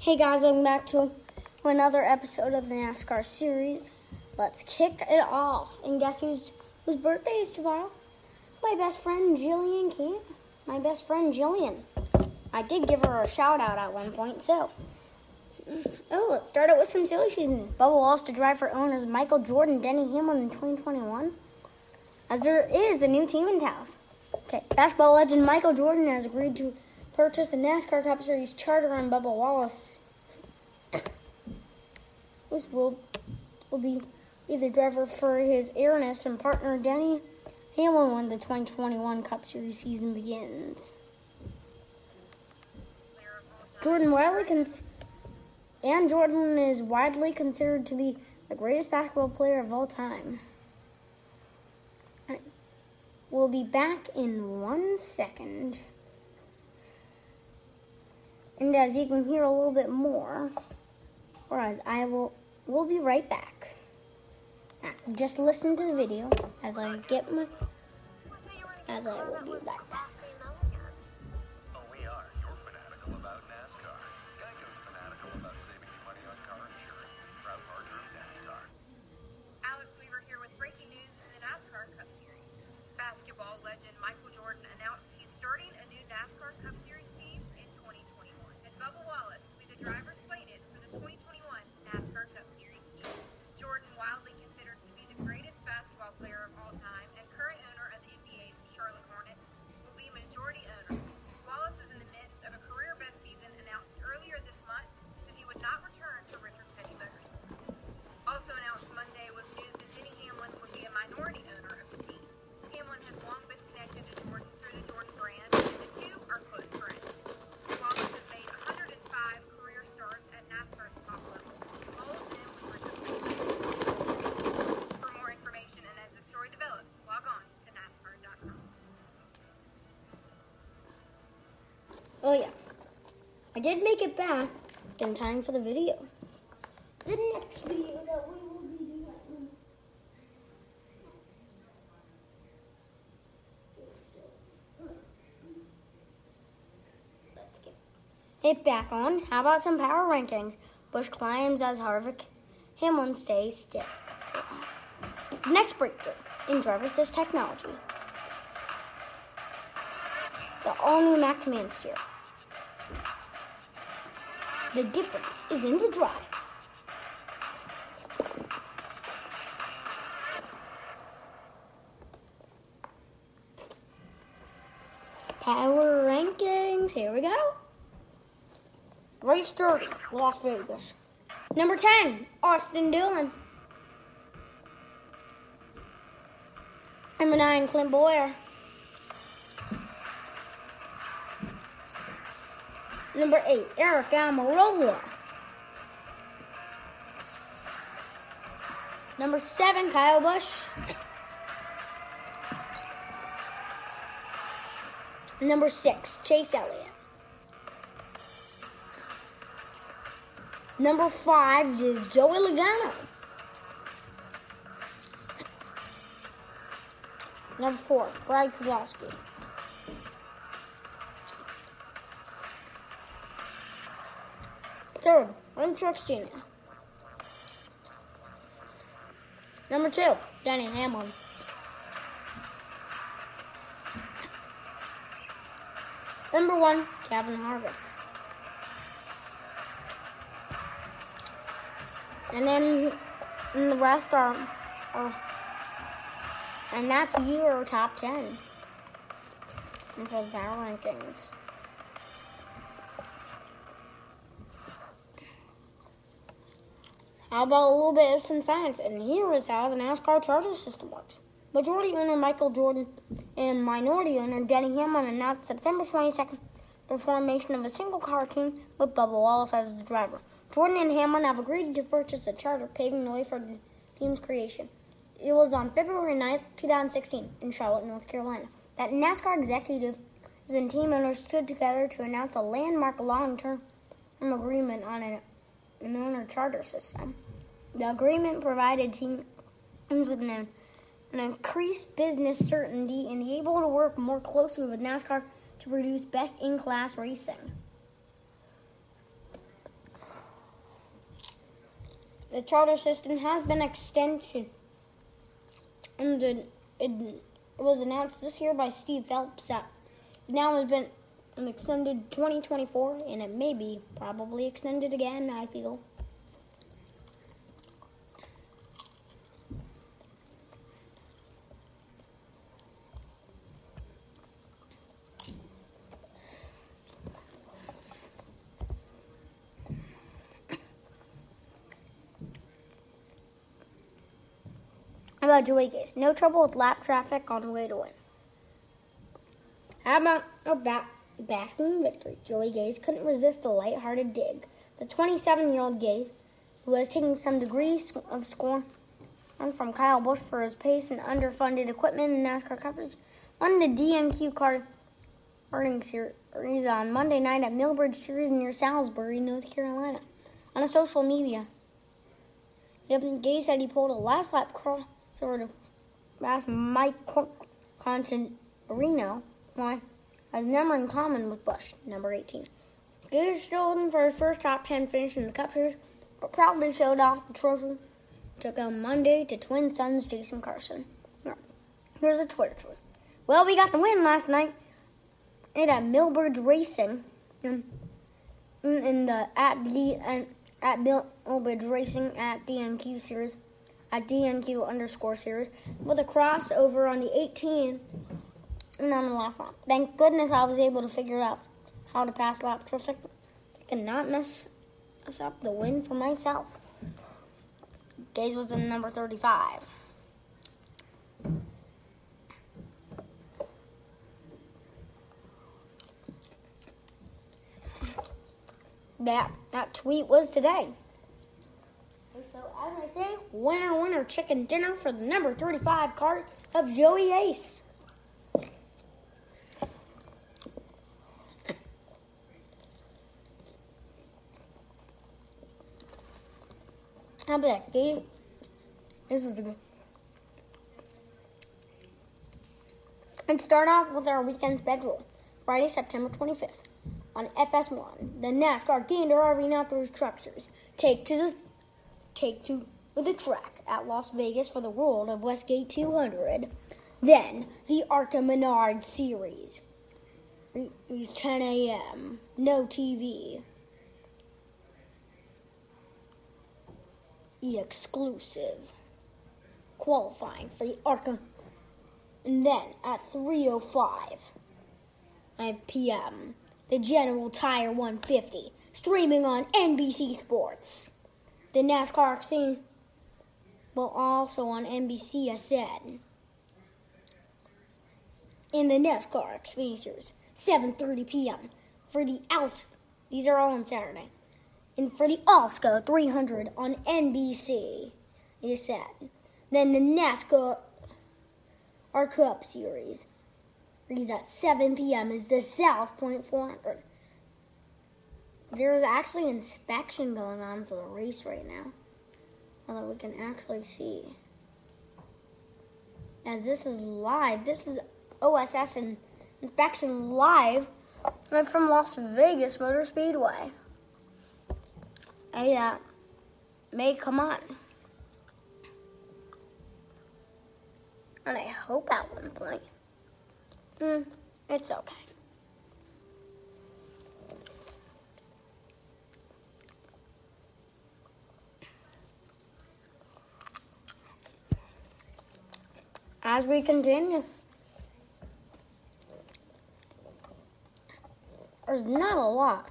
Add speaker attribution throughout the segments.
Speaker 1: Hey guys, welcome back to another episode of the NASCAR series. Let's kick it off. And guess whose whose birthday is tomorrow? My best friend Jillian Camp. My best friend Jillian. I did give her a shout out at one point, so. Oh, let's start out with some silly season. Bubba Wallace to drive for owners Michael Jordan, Denny Hamlin in 2021. As there is a new team in Taos. Okay, basketball legend Michael Jordan has agreed to purchase a NASCAR Cup Series charter on Bubba Wallace. This will will be either driver for his Airness and partner Denny Hamlin when the 2021 Cup Series season begins. Jordan widely cons- and Jordan is widely considered to be the greatest basketball player of all time. We'll be back in one second. And as you can hear a little bit more, whereas I will, we'll be right back. Just listen to the video as I get my, as I will be back.
Speaker 2: Oh, we are. You're fanatical about NASCAR. Geico's fanatical about saving you money on car insurance. Proud partner of NASCAR.
Speaker 3: Alex Weaver here with breaking news in the NASCAR Cup Series. Basketball legend Michael Jordan announced he's starting a new NASCAR
Speaker 1: I did make it back in time for the video. The next video that we will be doing. Let's get it back on. How about some power rankings? Busch climbs as Harvick. Hamlin stays still. Next breakthrough in driver assist technology. The all new Mack Command Steer. The difference is in the drive. Power rankings. Here we go. Race 30, Las Vegas. Number 10, Austin Dillon. Number 9, Clint Bowyer. Number 8, Eric Almirola. Number 7, Kyle Busch. Number 6, Chase Elliott. Number 5 is Joey Logano. Number 4, Brad Keselowski. Third, Rim Truex Jr. Number two, Danny Hamlin. Number one, Kevin Harvick. And then and the rest are, are and that's your top ten for the power rankings. How about a little bit of some science? And here is how the NASCAR charter system works. Majority owner Michael Jordan and minority owner Denny Hamlin announced September 22nd the formation of a single car team with Bubba Wallace as the driver. Jordan and Hamlin have agreed to purchase a charter, paving the way for the team's creation. It was on February 9th, 2016, in Charlotte, North Carolina, that NASCAR executives and team owners stood together to announce a landmark long term agreement on an, an owner charter system. The agreement provided teams with an, an increased business certainty and able to work more closely with NASCAR to produce best in class racing. the charter system has been extended. And it was announced this year by Steve Phelps that now has been extended 2024, and it may be probably extended again, I feel. About Joey Gase? No trouble with lap traffic on the way to win. How about a ba- basking in victory? Joey Gase couldn't resist the light-hearted dig. The 27-year-old Gase, who was taking some degrees of scorn from Kyle Busch for his pace and underfunded equipment in NASCAR coverage, won the DNQ car karting series on Monday night at Millbridge Series near Salisbury, North Carolina. On a social media, Gase said he pulled a last lap cross sort of past Mike Contanarino, why has number in common with Busch, number 18. Gase still looking for his first top 10 finish in the Cup Series, but proudly showed off the trophy. Took on Monday to Twin Sons Jason Carson. Here's a Twitter tweet. Well, we got the win last night at Millbridge Racing in, in the at the at Millbridge Racing at DNQ Series at DNQ underscore series with a crossover on the 18 and on the last lap. Thank goodness I was able to figure out how to pass lap traffic. I cannot mess, mess up the win for myself. Gase was in number 35. That that tweet was today. So as I say, winner, winner, chicken dinner for the number 35 cart of Joey Gase. How about that, Gabe? This was a good. And start off with our weekend schedule. Friday, September 25th. On FS1, the NASCAR Gander RV Outdoors Truck Series. Take to the take to the track at Las Vegas for the World of Westgate 200. Then the Arca Menard series. It's 10 a.m. No TV. Exclusive. Qualifying for the Arca. And then at 3:05 5 p.m. the General Tire 150 streaming on NBC Sports. The NASCAR Xfinity will also on NBCSN. In the NASCAR Xfinity Series, 7:30 p.m. for the Als. These are all on Saturday. And for the Alsco 300 on NBC, it is set. Then the NASCAR our Cup Series, is at 7 p.m. is the South Point 400 there's actually inspection going on for the race right now. Although we can actually see. As this is live, this is OSS and inspection live from Las Vegas Motor Speedway. And uh, may come on. And I hope at one point. Hmm, it's okay. as we continue. There's not a lot.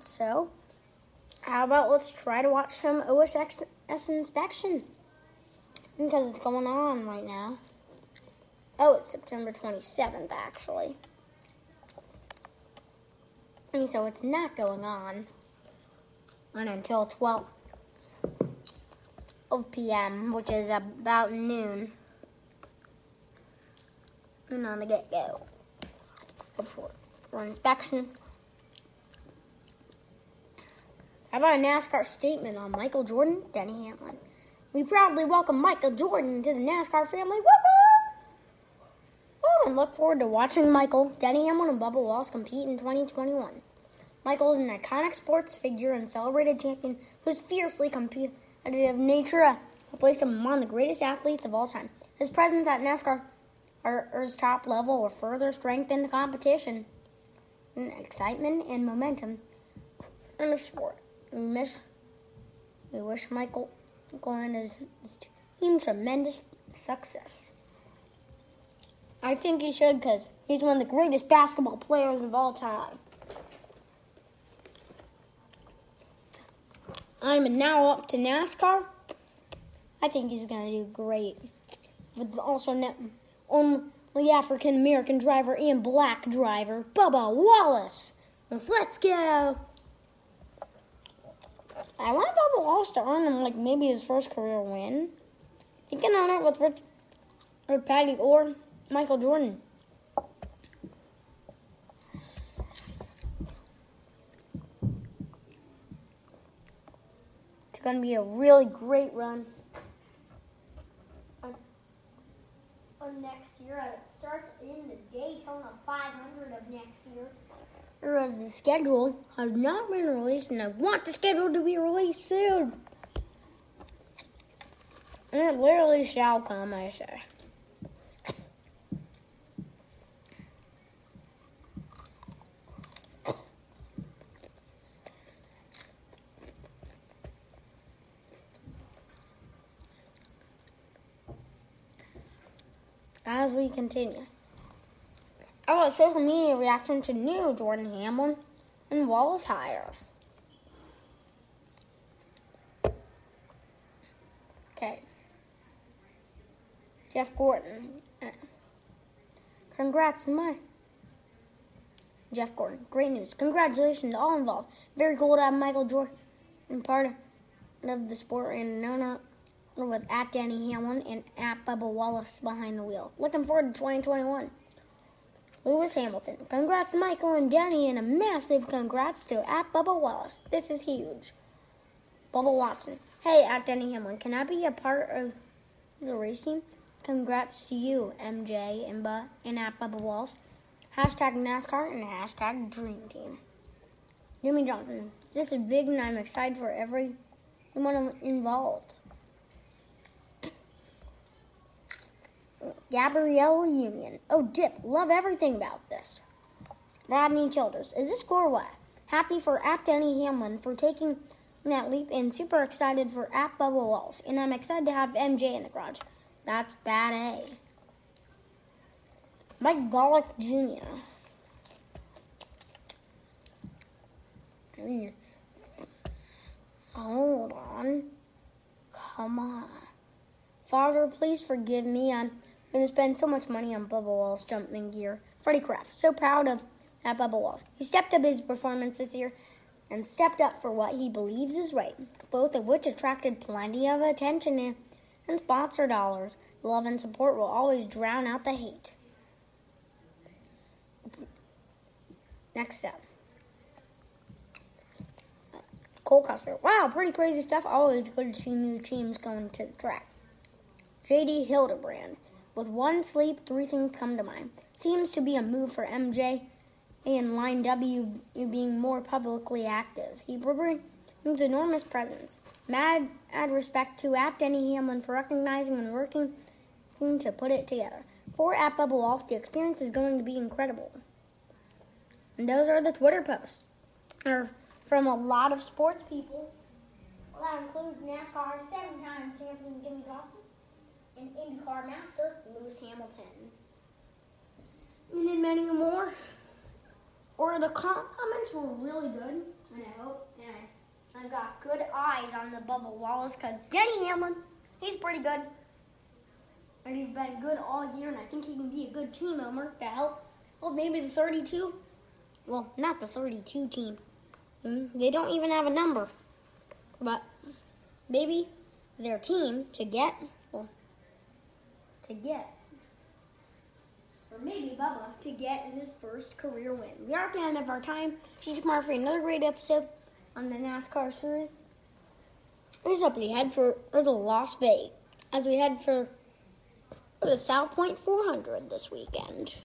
Speaker 1: So, how about let's try to watch some OSX inspection? Because it's going on right now. Oh, it's September 27th, actually. And so it's not going on and until 12. 12 p.m., which is about noon. And on the get go. Before for inspection. How about a NASCAR statement on Michael Jordan, Denny Hamlin? We proudly welcome Michael Jordan to the NASCAR family. Woo-hoo! Oh, and look forward to watching Michael, Denny Hamlin, and Bubba Wallace compete in 2021. Michael is an iconic sports figure and celebrated champion whose fiercely competitive nature placed him among the greatest athletes of all time. His presence at NASCAR's top level will further strengthen the competition, and excitement, and momentum in the sport. We wish, we wish Michael, Michael his, his team tremendous success. I think he should because he's one of the greatest basketball players of all time. I'm now up to NASCAR. I think he's going to do great. With also ne- only African American driver and black driver, Bubba Wallace. Let's go. I want Bubba Wallace to earn him like maybe his first career win. He can earn it with Rich, or Petty or Michael Jordan. It's to be a really great run. On, on next year, it starts in the Daytona 500 of next year. Whereas the schedule has not been released, and I want the schedule to be released soon. And it literally shall come, I say. As we continue, our social media reaction to new Jordan Hamlin and Wallace hire. Okay. Jeff Gordon. Congrats, my. Jeff Gordon. Great news. Congratulations to all involved. Very cool to have Michael Jordan part of the sport and owner with at Danny Hamlin and at Bubba Wallace behind the wheel. Looking forward to 2021. Lewis Hamilton. Congrats to Michael and Danny and a massive congrats to at Bubba Wallace. This is huge. Bubba Watson. Hey, at Danny Hamlin, can I be a part of the race team? Congrats to you, MJ and, and at Bubba Wallace. Hashtag NASCAR and hashtag Dream Team. Jimmie Johnson. This is big and I'm excited for everyone involved. Gabrielle Union. Oh, Dip, love everything about this. Rodney Childers. Is this score what? Happy for at Danny Hamlin for taking that leap and super excited for at Bubba Wallace. And I'm excited to have MJ in the garage. That's bad A. Mike Golick Jr. Hold on. Come on. Father, please forgive me. I'm going to spend so much money on Bubba Wallace jumping gear. Freddie Kraft, so proud of that Bubba Wallace. He stepped up his performance this year and stepped up for what he believes is right, both of which attracted plenty of attention and, and sponsor dollars. Love and support will always drown out the hate. Next up. Cole Custer. Wow, pretty crazy stuff. Always good to see new teams going to the track. JD Hildebrand. With one sleep, three things come to mind. Seems to be a move for MJ and Line W being more publicly active. He brings enormous presence. Mad add respect to at Denny Hamlin for recognizing and working to put it together. For at Bubba Wallace, the experience is going to be incredible. And those are the Twitter posts. Are from a lot of sports people. Well, that includes NASCAR seven-time champion Jimmie Johnson and IndyCar master Lewis Hamilton. And then many more. Or the comments were really good, and I hope, and I, I got good eyes on the Bubba Wallace because Denny Hamlin, he's pretty good. And he's been good all year, and I think he can be a good team owner to help. Well, maybe the 32. Well, not the 32 team. Mm, they don't even have a number. But maybe their team to get, to get, or maybe Bubba to get his first career win. We are at the end of our time. See you tomorrow for another great episode on the NASCAR series. Here's up we head for or the Las Vegas as we head for, for the South Point 400 this weekend.